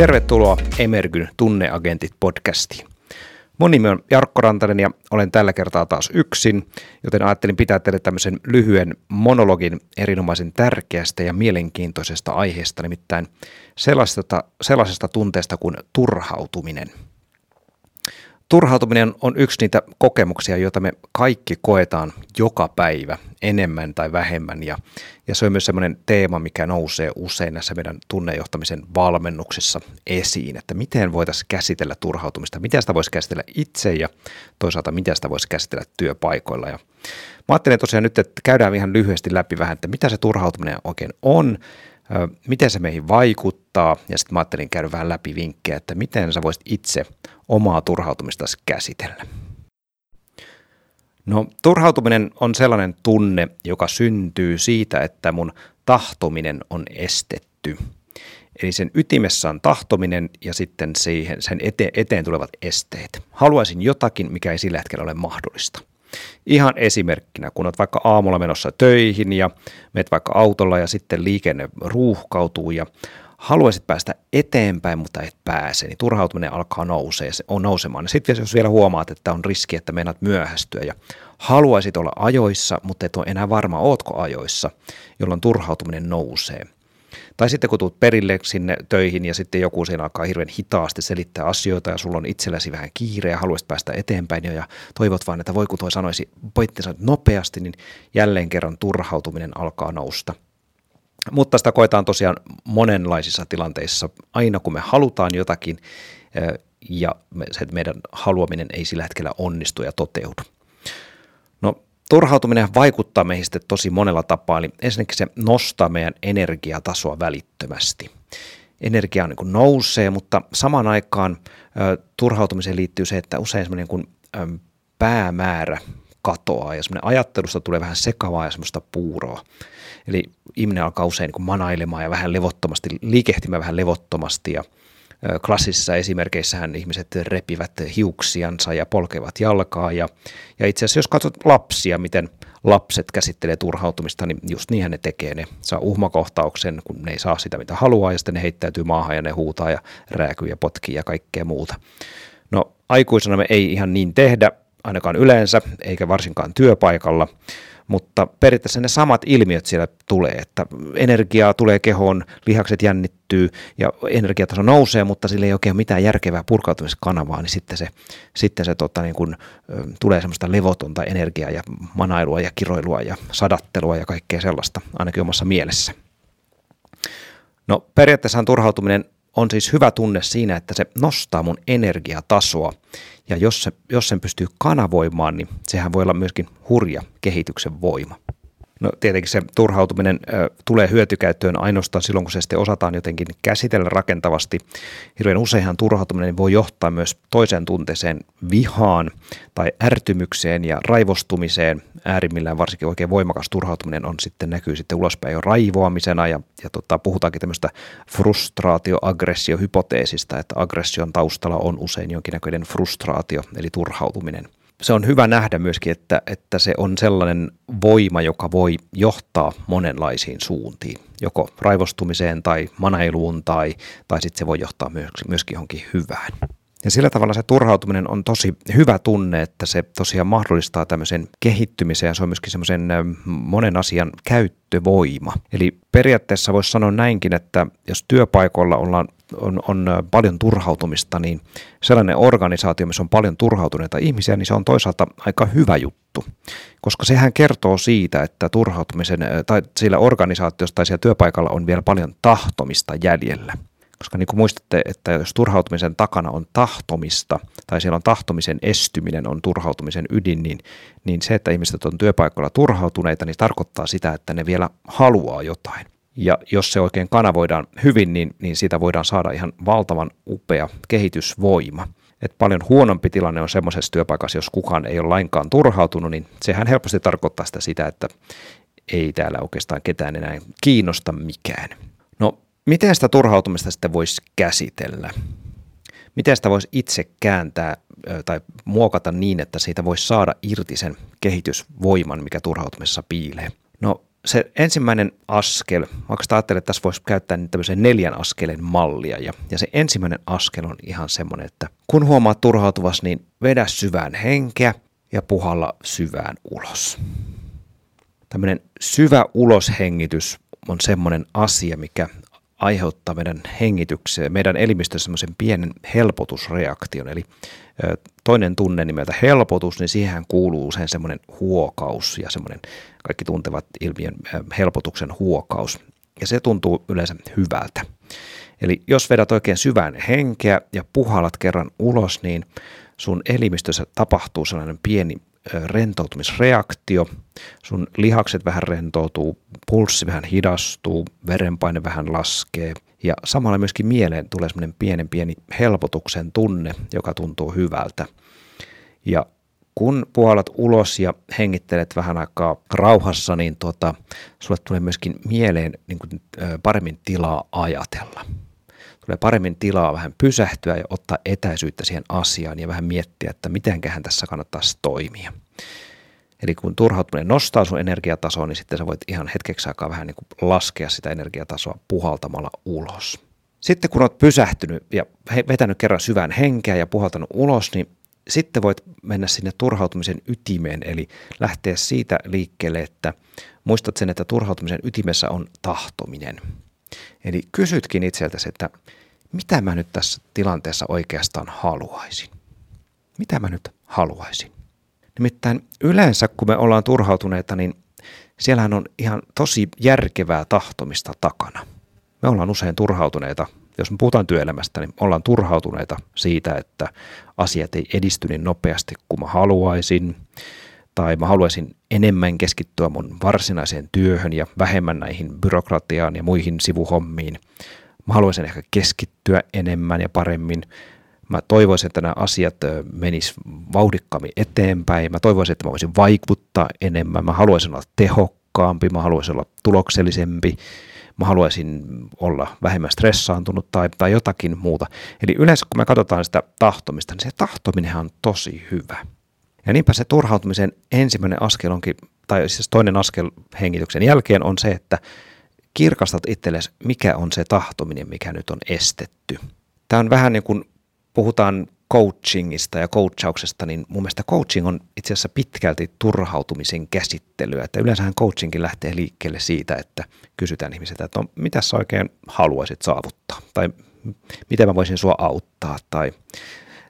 Tervetuloa Emergyn Tunneagentit podcastiin. Mun nimi on Jarkko Rantanen ja olen tällä kertaa taas yksin, joten ajattelin pitää teille tämmöisen lyhyen monologin erinomaisen tärkeästä ja mielenkiintoisesta aiheesta, nimittäin sellaisesta, sellaisesta tunteesta kuin turhautuminen – Turhautuminen on yksi niitä kokemuksia, joita me kaikki koetaan joka päivä enemmän tai vähemmän ja, ja se on myös sellainen teema, mikä nousee usein näissä meidän tunnejohtamisen valmennuksissa esiin, että miten voitaisiin käsitellä turhautumista, miten sitä voisi käsitellä itse ja toisaalta miten sitä voisi käsitellä työpaikoilla. Ja mä ajattelen tosiaan nyt, että käydään ihan lyhyesti läpi vähän, että mitä se turhautuminen oikein on, miten se meihin vaikuttaa ja sitten mä ajattelin käydä vähän läpi vinkkejä, että miten sä voisit itse omaa turhautumista käsitellä. No turhautuminen on sellainen tunne, joka syntyy siitä, että mun tahtominen on estetty. Eli sen ytimessä on tahtominen ja sitten siihen, sen eteen, eteen tulevat esteet. Haluaisin jotakin, mikä ei sillä hetkellä ole mahdollista. Ihan esimerkkinä, kun olet vaikka aamulla menossa töihin ja menet vaikka autolla ja sitten liikenne ruuhkautuu ja haluaisit päästä eteenpäin, mutta et pääse, niin turhautuminen alkaa nousee, on nousemaan. Sitten jos vielä huomaat, että on riski, että meinaat myöhästyä ja haluaisit olla ajoissa, mutta et ole enää varma, ootko ajoissa, jolloin turhautuminen nousee. Tai sitten kun tulet perille sinne töihin ja sitten joku siinä alkaa hirveän hitaasti selittää asioita ja sulla on itselläsi vähän kiire ja haluaisit päästä eteenpäin ja toivot vaan, että voi kun toi sanoisi pointtinsa nopeasti, niin jälleen kerran turhautuminen alkaa nousta. Mutta sitä koetaan tosiaan monenlaisissa tilanteissa. Aina kun me halutaan jotakin ja se meidän haluaminen ei sillä hetkellä onnistu ja toteudu. No turhautuminen vaikuttaa meihin sitten tosi monella tapaa. Eli ensinnäkin se nostaa meidän energiatasoa välittömästi. Energia niin kuin nousee, mutta samaan aikaan ö, turhautumiseen liittyy se, että usein semmoinen kuin, ö, päämäärä katoaa ja semmoinen ajattelusta tulee vähän sekavaa ja semmoista puuroa. Eli ihminen alkaa usein niin manailemaan ja vähän levottomasti, liikehtimään vähän levottomasti ja klassisissa esimerkkeissähän ihmiset repivät hiuksiansa ja polkevat jalkaa ja, ja itse asiassa jos katsot lapsia, miten lapset käsittelee turhautumista, niin just niinhän ne tekee. Ne saa uhmakohtauksen, kun ne ei saa sitä mitä haluaa ja sitten ne heittäytyy maahan ja ne huutaa ja rääkyy ja potkii ja kaikkea muuta. No aikuisena me ei ihan niin tehdä, ainakaan yleensä, eikä varsinkaan työpaikalla, mutta periaatteessa ne samat ilmiöt siellä tulee, että energiaa tulee kehoon, lihakset jännittyy ja energiataso nousee, mutta sillä ei oikein mitään järkevää purkautumiskanavaa, niin sitten se, sitten se tota, niin kun, tulee semmoista levotonta energiaa ja manailua ja kiroilua ja sadattelua ja kaikkea sellaista, ainakin omassa mielessä. No periaatteessa turhautuminen on siis hyvä tunne siinä, että se nostaa mun energiatasoa ja jos, se, jos sen pystyy kanavoimaan, niin sehän voi olla myöskin hurja kehityksen voima. No tietenkin se turhautuminen tulee hyötykäyttöön ainoastaan silloin, kun se sitten osataan jotenkin käsitellä rakentavasti. Hirveän useinhan turhautuminen voi johtaa myös toiseen tunteeseen vihaan tai ärtymykseen ja raivostumiseen. Äärimmillään varsinkin oikein voimakas turhautuminen on sitten näkyy sitten ulospäin jo raivoamisena ja, ja tota, puhutaankin tämmöistä frustraatio-aggressio-hypoteesista, että aggression taustalla on usein jonkinnäköinen frustraatio eli turhautuminen – se on hyvä nähdä myöskin, että, että se on sellainen voima, joka voi johtaa monenlaisiin suuntiin, joko raivostumiseen tai manailuun tai, tai sitten se voi johtaa myöskin johonkin hyvään. Ja sillä tavalla se turhautuminen on tosi hyvä tunne, että se tosiaan mahdollistaa tämmöisen kehittymisen ja se on myöskin semmoisen monen asian käyttövoima. Eli periaatteessa voisi sanoa näinkin, että jos työpaikoilla ollaan on, on paljon turhautumista, niin sellainen organisaatio, missä on paljon turhautuneita ihmisiä, niin se on toisaalta aika hyvä juttu. Koska sehän kertoo siitä, että turhautumisen tai sillä organisaatiossa tai siellä työpaikalla on vielä paljon tahtomista jäljellä. Koska niin kuin muistatte, että jos turhautumisen takana on tahtomista, tai siellä on tahtomisen estyminen on turhautumisen ydin, niin, niin se, että ihmiset on työpaikalla turhautuneita, niin tarkoittaa sitä, että ne vielä haluaa jotain. Ja jos se oikein kanavoidaan hyvin, niin, niin siitä voidaan saada ihan valtavan upea kehitysvoima. Et paljon huonompi tilanne on semmoisessa työpaikassa, jos kukaan ei ole lainkaan turhautunut, niin sehän helposti tarkoittaa sitä, sitä että ei täällä oikeastaan ketään enää kiinnosta mikään. Miten sitä turhautumista sitten voisi käsitellä? Miten sitä voisi itse kääntää tai muokata niin, että siitä voisi saada irti sen kehitysvoiman, mikä turhautumisessa piilee? No se ensimmäinen askel, vaikka ajattelin, että tässä voisi käyttää niin tämmöisen neljän askelen mallia. Ja, ja se ensimmäinen askel on ihan semmoinen, että kun huomaat turhautuvas, niin vedä syvään henkeä ja puhalla syvään ulos. Tämmöinen syvä uloshengitys on semmoinen asia, mikä aiheuttaa meidän hengitykseen, meidän elimistössä semmoisen pienen helpotusreaktion. Eli toinen tunne nimeltä helpotus, niin siihen kuuluu usein semmoinen huokaus ja semmoinen kaikki tuntevat ilmiön helpotuksen huokaus. Ja se tuntuu yleensä hyvältä. Eli jos vedät oikein syvään henkeä ja puhalat kerran ulos, niin sun elimistössä tapahtuu sellainen pieni rentoutumisreaktio. Sun lihakset vähän rentoutuu, pulssi vähän hidastuu, verenpaine vähän laskee ja samalla myöskin mieleen tulee semmoinen pienen pieni helpotuksen tunne, joka tuntuu hyvältä. Ja kun puolat ulos ja hengittelet vähän aikaa rauhassa, niin tuota, sulle tulee myöskin mieleen niin kuin, paremmin tilaa ajatella tulee paremmin tilaa vähän pysähtyä ja ottaa etäisyyttä siihen asiaan ja vähän miettiä, että mitenköhän tässä kannattaisi toimia. Eli kun turhautuminen nostaa sun energiatasoa, niin sitten sä voit ihan hetkeksi aikaa vähän niin kuin laskea sitä energiatasoa puhaltamalla ulos. Sitten kun oot pysähtynyt ja vetänyt kerran syvään henkeä ja puhaltanut ulos, niin sitten voit mennä sinne turhautumisen ytimeen, eli lähteä siitä liikkeelle, että muistat sen, että turhautumisen ytimessä on tahtominen. Eli kysytkin itseltäsi, että mitä mä nyt tässä tilanteessa oikeastaan haluaisin? Mitä mä nyt haluaisin? Nimittäin yleensä, kun me ollaan turhautuneita, niin siellähän on ihan tosi järkevää tahtomista takana. Me ollaan usein turhautuneita, jos me puhutaan työelämästä, niin ollaan turhautuneita siitä, että asiat ei edisty niin nopeasti kuin mä haluaisin, tai mä haluaisin enemmän keskittyä mun varsinaiseen työhön ja vähemmän näihin byrokratiaan ja muihin sivuhommiin. Mä haluaisin ehkä keskittyä enemmän ja paremmin. Mä toivoisin, että nämä asiat menis vauhdikkaammin eteenpäin. Mä toivoisin, että mä voisin vaikuttaa enemmän. Mä haluaisin olla tehokkaampi, mä haluaisin olla tuloksellisempi. Mä haluaisin olla vähemmän stressaantunut tai, tai jotakin muuta. Eli yleensä kun me katsotaan sitä tahtomista, niin se tahtominen on tosi hyvä. Ja niinpä se turhautumisen ensimmäinen askel onkin, tai siis toinen askel hengityksen jälkeen on se, että kirkastat itsellesi, mikä on se tahtominen, mikä nyt on estetty. Tämä on vähän niin kuin puhutaan coachingista ja coachauksesta, niin mun mielestä coaching on itse asiassa pitkälti turhautumisen käsittelyä. Että yleensähän coachingin lähtee liikkeelle siitä, että kysytään ihmisiltä, että no, mitä sä oikein haluaisit saavuttaa, tai miten mä voisin sua auttaa, tai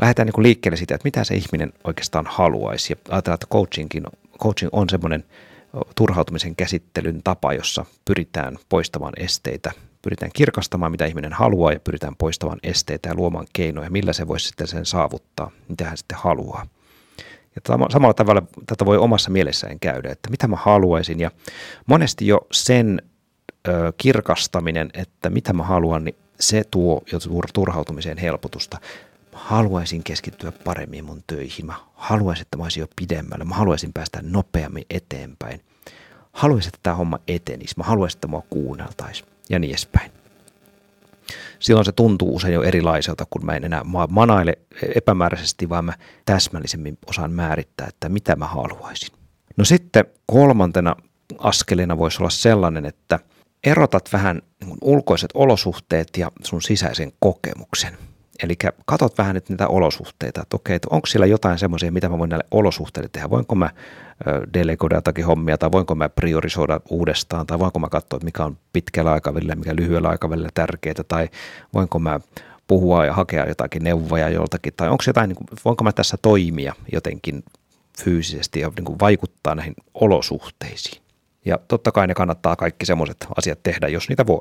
lähdetään niin liikkeelle siitä, että mitä se ihminen oikeastaan haluaisi. Ja ajatellaan, että coachingin, coaching on semmoinen turhautumisen käsittelyn tapa, jossa pyritään poistamaan esteitä, pyritään kirkastamaan, mitä ihminen haluaa ja pyritään poistamaan esteitä ja luomaan keinoja, millä se voisi sitten sen saavuttaa, mitä hän sitten haluaa. Ja samalla tavalla tätä voi omassa mielessään käydä, että mitä mä haluaisin ja monesti jo sen ö, kirkastaminen, että mitä mä haluan, niin se tuo jo turhautumiseen helpotusta haluaisin keskittyä paremmin mun töihin. Mä haluaisin, että mä olisin jo pidemmällä. Mä haluaisin päästä nopeammin eteenpäin. Haluaisin, että tämä homma etenisi. Mä haluaisin, että mua kuunneltaisiin ja niin edespäin. Silloin se tuntuu usein jo erilaiselta, kun mä en enää manaile epämääräisesti, vaan mä täsmällisemmin osaan määrittää, että mitä mä haluaisin. No sitten kolmantena askelina voisi olla sellainen, että erotat vähän ulkoiset olosuhteet ja sun sisäisen kokemuksen – Eli katot vähän nyt niitä olosuhteita, että okei, että onko siellä jotain semmoisia, mitä mä voin näille olosuhteille tehdä. Voinko mä delegoida jotakin hommia tai voinko mä priorisoida uudestaan tai voinko mä katsoa, mikä on pitkällä aikavälillä, mikä lyhyellä aikavälillä tärkeää tai voinko mä puhua ja hakea jotakin neuvoja joltakin tai onko jotain, niin kuin, voinko mä tässä toimia jotenkin fyysisesti ja niin kuin vaikuttaa näihin olosuhteisiin. Ja totta kai ne kannattaa kaikki semmoiset asiat tehdä, jos niitä voi.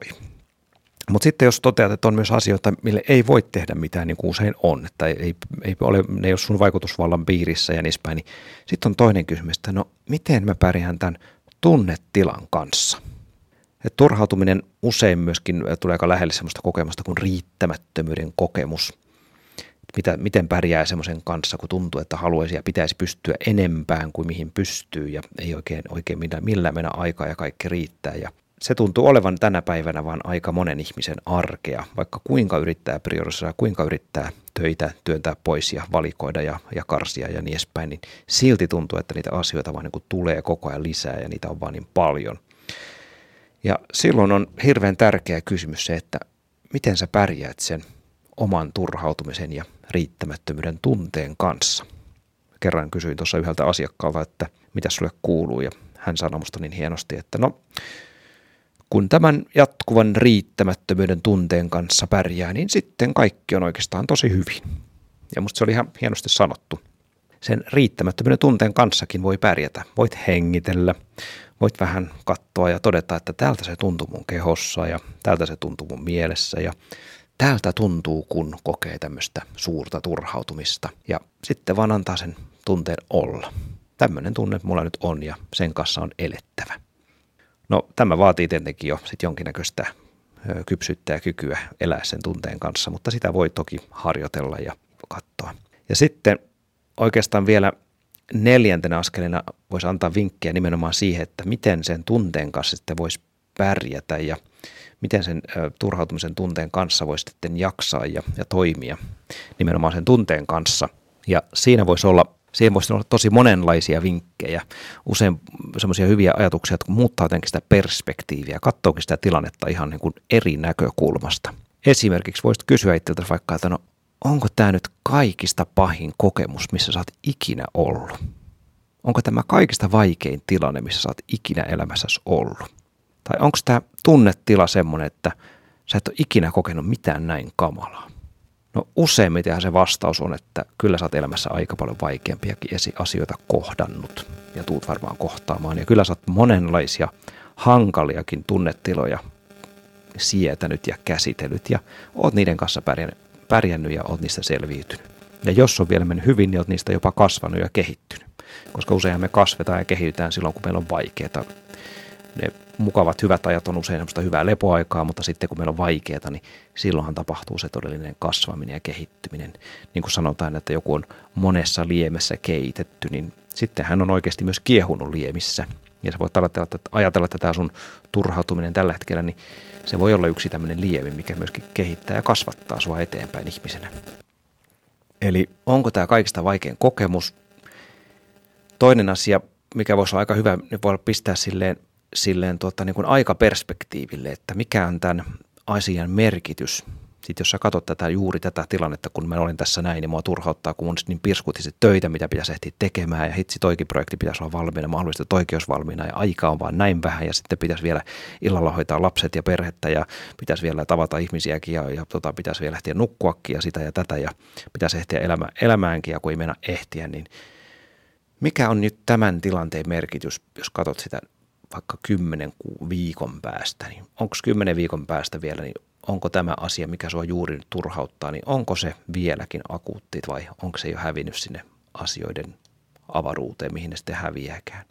Mutta sitten jos toteat, että on myös asioita, mille ei voi tehdä mitään, niin kuin usein on, että ei, ei ole, ne ei ole sun vaikutusvallan piirissä ja niin päin, niin sitten on toinen kysymys, että no miten mä pärjään tämän tunnetilan kanssa? Et turhautuminen usein myöskin tulee aika lähelle sellaista kokemusta kuin riittämättömyyden kokemus. Mitä, miten pärjää semmoisen kanssa, kun tuntuu, että haluaisi ja pitäisi pystyä enempään kuin mihin pystyy ja ei oikein, oikein millään, millään mennä aikaa ja kaikki riittää. Ja se tuntuu olevan tänä päivänä vaan aika monen ihmisen arkea, vaikka kuinka yrittää priorisoida, kuinka yrittää töitä työntää pois ja valikoida ja, ja karsia ja niin edespäin, niin silti tuntuu, että niitä asioita vaan niin kuin tulee koko ajan lisää ja niitä on vaan niin paljon. Ja silloin on hirveän tärkeä kysymys se, että miten sä pärjäät sen oman turhautumisen ja riittämättömyyden tunteen kanssa. Kerran kysyin tuossa yhdeltä asiakkaalta, että mitä sulle kuuluu ja hän sanoi musta niin hienosti, että no kun tämän jatkuvan riittämättömyyden tunteen kanssa pärjää, niin sitten kaikki on oikeastaan tosi hyvin. Ja musta se oli ihan hienosti sanottu. Sen riittämättömyyden tunteen kanssakin voi pärjätä. Voit hengitellä, voit vähän katsoa ja todeta, että täältä se tuntuu mun kehossa ja täältä se tuntuu mun mielessä ja täältä tuntuu, kun kokee tämmöistä suurta turhautumista. Ja sitten vaan antaa sen tunteen olla. Tämmöinen tunne mulla nyt on ja sen kanssa on elettävä. No tämä vaatii tietenkin jo sit jonkinnäköistä kypsyyttä ja kykyä elää sen tunteen kanssa, mutta sitä voi toki harjoitella ja katsoa. Ja sitten oikeastaan vielä neljäntenä askelina voisi antaa vinkkejä nimenomaan siihen, että miten sen tunteen kanssa sitten voisi pärjätä ja miten sen turhautumisen tunteen kanssa voisi sitten jaksaa ja, ja toimia nimenomaan sen tunteen kanssa. Ja siinä voisi olla siihen voisi olla tosi monenlaisia vinkkejä, usein semmoisia hyviä ajatuksia, että muuttaa jotenkin sitä perspektiiviä, katsookin sitä tilannetta ihan niin kuin eri näkökulmasta. Esimerkiksi voisit kysyä itseltä vaikka, että no onko tämä nyt kaikista pahin kokemus, missä sä oot ikinä ollut? Onko tämä kaikista vaikein tilanne, missä sä oot ikinä elämässäsi ollut? Tai onko tämä tunnetila semmoinen, että sä et ole ikinä kokenut mitään näin kamalaa? No useimmiten se vastaus on, että kyllä sä oot elämässä aika paljon vaikeampiakin asioita kohdannut ja tuut varmaan kohtaamaan. Ja kyllä sä oot monenlaisia hankaliakin tunnetiloja sietänyt ja käsitellyt ja oot niiden kanssa pärjännyt, pärjännyt ja oot niistä selviytynyt. Ja jos on vielä mennyt hyvin, niin oot niistä jopa kasvanut ja kehittynyt. Koska usein me kasvetaan ja kehitytään silloin, kun meillä on vaikeaa ne mukavat hyvät ajat on usein semmoista hyvää lepoaikaa, mutta sitten kun meillä on vaikeaa, niin silloinhan tapahtuu se todellinen kasvaminen ja kehittyminen. Niin kuin sanotaan, että joku on monessa liemessä keitetty, niin sitten hän on oikeasti myös kiehunut liemissä. Ja sä voit ajatella, että, ajatella, että tämä sun turhautuminen tällä hetkellä, niin se voi olla yksi tämmöinen liemi, mikä myöskin kehittää ja kasvattaa sua eteenpäin ihmisenä. Eli onko tämä kaikista vaikein kokemus? Toinen asia, mikä voisi olla aika hyvä, niin voi pistää silleen silleen tuota, niin kuin aikaperspektiiville, että mikä on tämän asian merkitys. Sitten jos sä katsot tätä, juuri tätä tilannetta, kun mä olin tässä näin, niin mua turhauttaa, kun mun niin pirskutti töitä, mitä pitäisi ehtiä tekemään, ja hitsi toikin projekti pitäisi olla valmiina, mahdollisesti toikin olisi valmiina, ja aika on vaan näin vähän, ja sitten pitäisi vielä illalla hoitaa lapset ja perhettä, ja pitäisi vielä tavata ihmisiäkin, ja, ja tota, pitäisi vielä ehtiä nukkuakin, ja sitä ja tätä, ja pitäisi ehtiä elämä, elämäänkin, ja kun ei mennä ehtiä, niin mikä on nyt tämän tilanteen merkitys, jos katsot sitä vaikka kymmenen viikon päästä, niin onko kymmenen viikon päästä vielä, niin onko tämä asia, mikä sua juuri nyt turhauttaa, niin onko se vieläkin akuutti vai onko se jo hävinnyt sinne asioiden avaruuteen, mihin ne sitten häviääkään.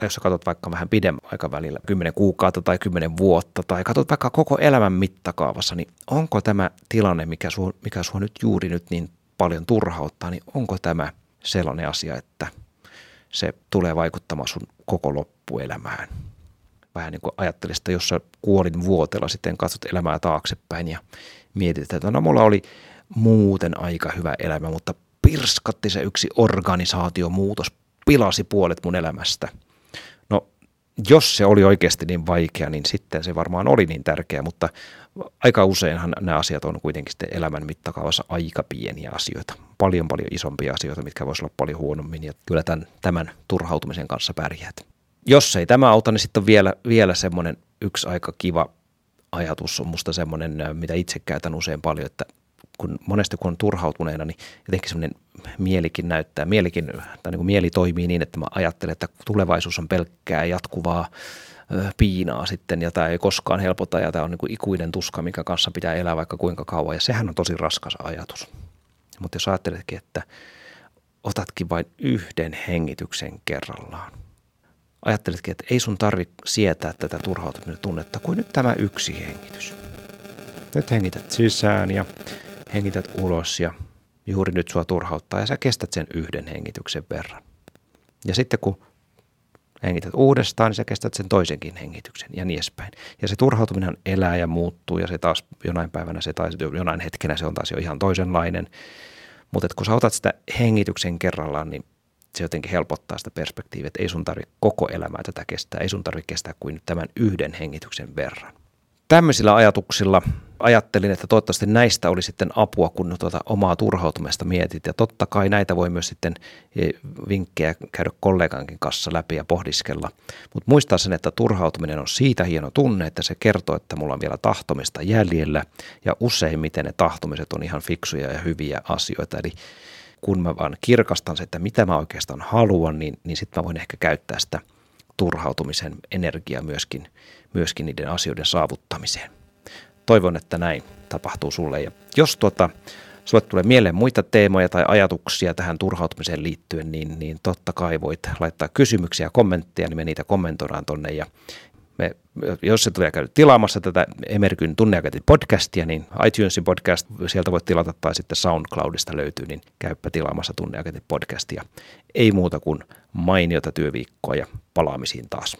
Tai jos sä katsot vaikka vähän pidemmän aikavälillä, kymmenen kuukautta tai kymmenen vuotta, tai katsot vaikka koko elämän mittakaavassa, niin onko tämä tilanne, mikä sua, mikä sua nyt juuri nyt niin paljon turhauttaa, niin onko tämä sellainen asia, että se tulee vaikuttamaan sun koko loppuelämään. Vähän niin kuin ajattelisit, että jos kuolin vuotella, sitten katsot elämää taaksepäin ja mietit, että no mulla oli muuten aika hyvä elämä, mutta pirskatti se yksi organisaatiomuutos, pilasi puolet mun elämästä. No jos se oli oikeasti niin vaikea, niin sitten se varmaan oli niin tärkeä, mutta aika useinhan nämä asiat on kuitenkin sitten elämän mittakaavassa aika pieniä asioita. Paljon paljon isompia asioita, mitkä voisivat olla paljon huonommin ja kyllä tämän, tämän turhautumisen kanssa pärjäät. Jos ei tämä auta, niin sitten on vielä, vielä semmoinen yksi aika kiva ajatus on musta semmoinen, mitä itse käytän usein paljon, että kun monesti kun on turhautuneena, niin jotenkin semmoinen mielikin näyttää, mielikin, tai niin kuin mieli toimii niin, että mä ajattelen, että tulevaisuus on pelkkää jatkuvaa piinaa sitten ja tämä ei koskaan helpota ja tämä on niin kuin ikuinen tuska, mikä kanssa pitää elää vaikka kuinka kauan ja sehän on tosi raskas ajatus. Mutta jos ajatteletkin, että otatkin vain yhden hengityksen kerrallaan. Ajatteletkin, että ei sun tarvi sietää tätä turhautuminen tunnetta kuin nyt tämä yksi hengitys. Nyt hengität sisään ja hengität ulos ja juuri nyt sua turhauttaa ja sä kestät sen yhden hengityksen verran. Ja sitten kun hengität uudestaan, niin sä kestät sen toisenkin hengityksen ja niin edespäin. Ja se turhautuminen elää ja muuttuu ja se taas jonain päivänä se taas, jonain hetkenä se on taas jo ihan toisenlainen. Mutta kun sä otat sitä hengityksen kerrallaan, niin se jotenkin helpottaa sitä perspektiiviä, että ei sun tarvitse koko elämää tätä kestää, ei sun tarvitse kestää kuin tämän yhden hengityksen verran. Tämmöisillä ajatuksilla ajattelin, että toivottavasti näistä oli sitten apua, kun tuota omaa turhautumista mietit. Ja totta kai näitä voi myös sitten e, vinkkejä käydä kollegankin kanssa läpi ja pohdiskella. Mutta muistaa sen, että turhautuminen on siitä hieno tunne, että se kertoo, että mulla on vielä tahtomista jäljellä. Ja useimmiten ne tahtomiset on ihan fiksuja ja hyviä asioita. Eli kun mä vaan kirkastan se, että mitä mä oikeastaan haluan, niin, niin sitten mä voin ehkä käyttää sitä turhautumisen energiaa myöskin, myöskin niiden asioiden saavuttamiseen toivon, että näin tapahtuu sulle. Ja jos tuota, sulle tulee mieleen muita teemoja tai ajatuksia tähän turhautumiseen liittyen, niin, niin totta kai voit laittaa kysymyksiä ja kommentteja, niin me niitä kommentoidaan tonne. Ja me, jos et ole käynyt tilaamassa tätä Emerkyn tunneaketin podcastia, niin iTunesin podcast sieltä voit tilata tai sitten SoundCloudista löytyy, niin käypä tilaamassa tunneaketin podcastia. Ei muuta kuin mainiota työviikkoa ja palaamisiin taas.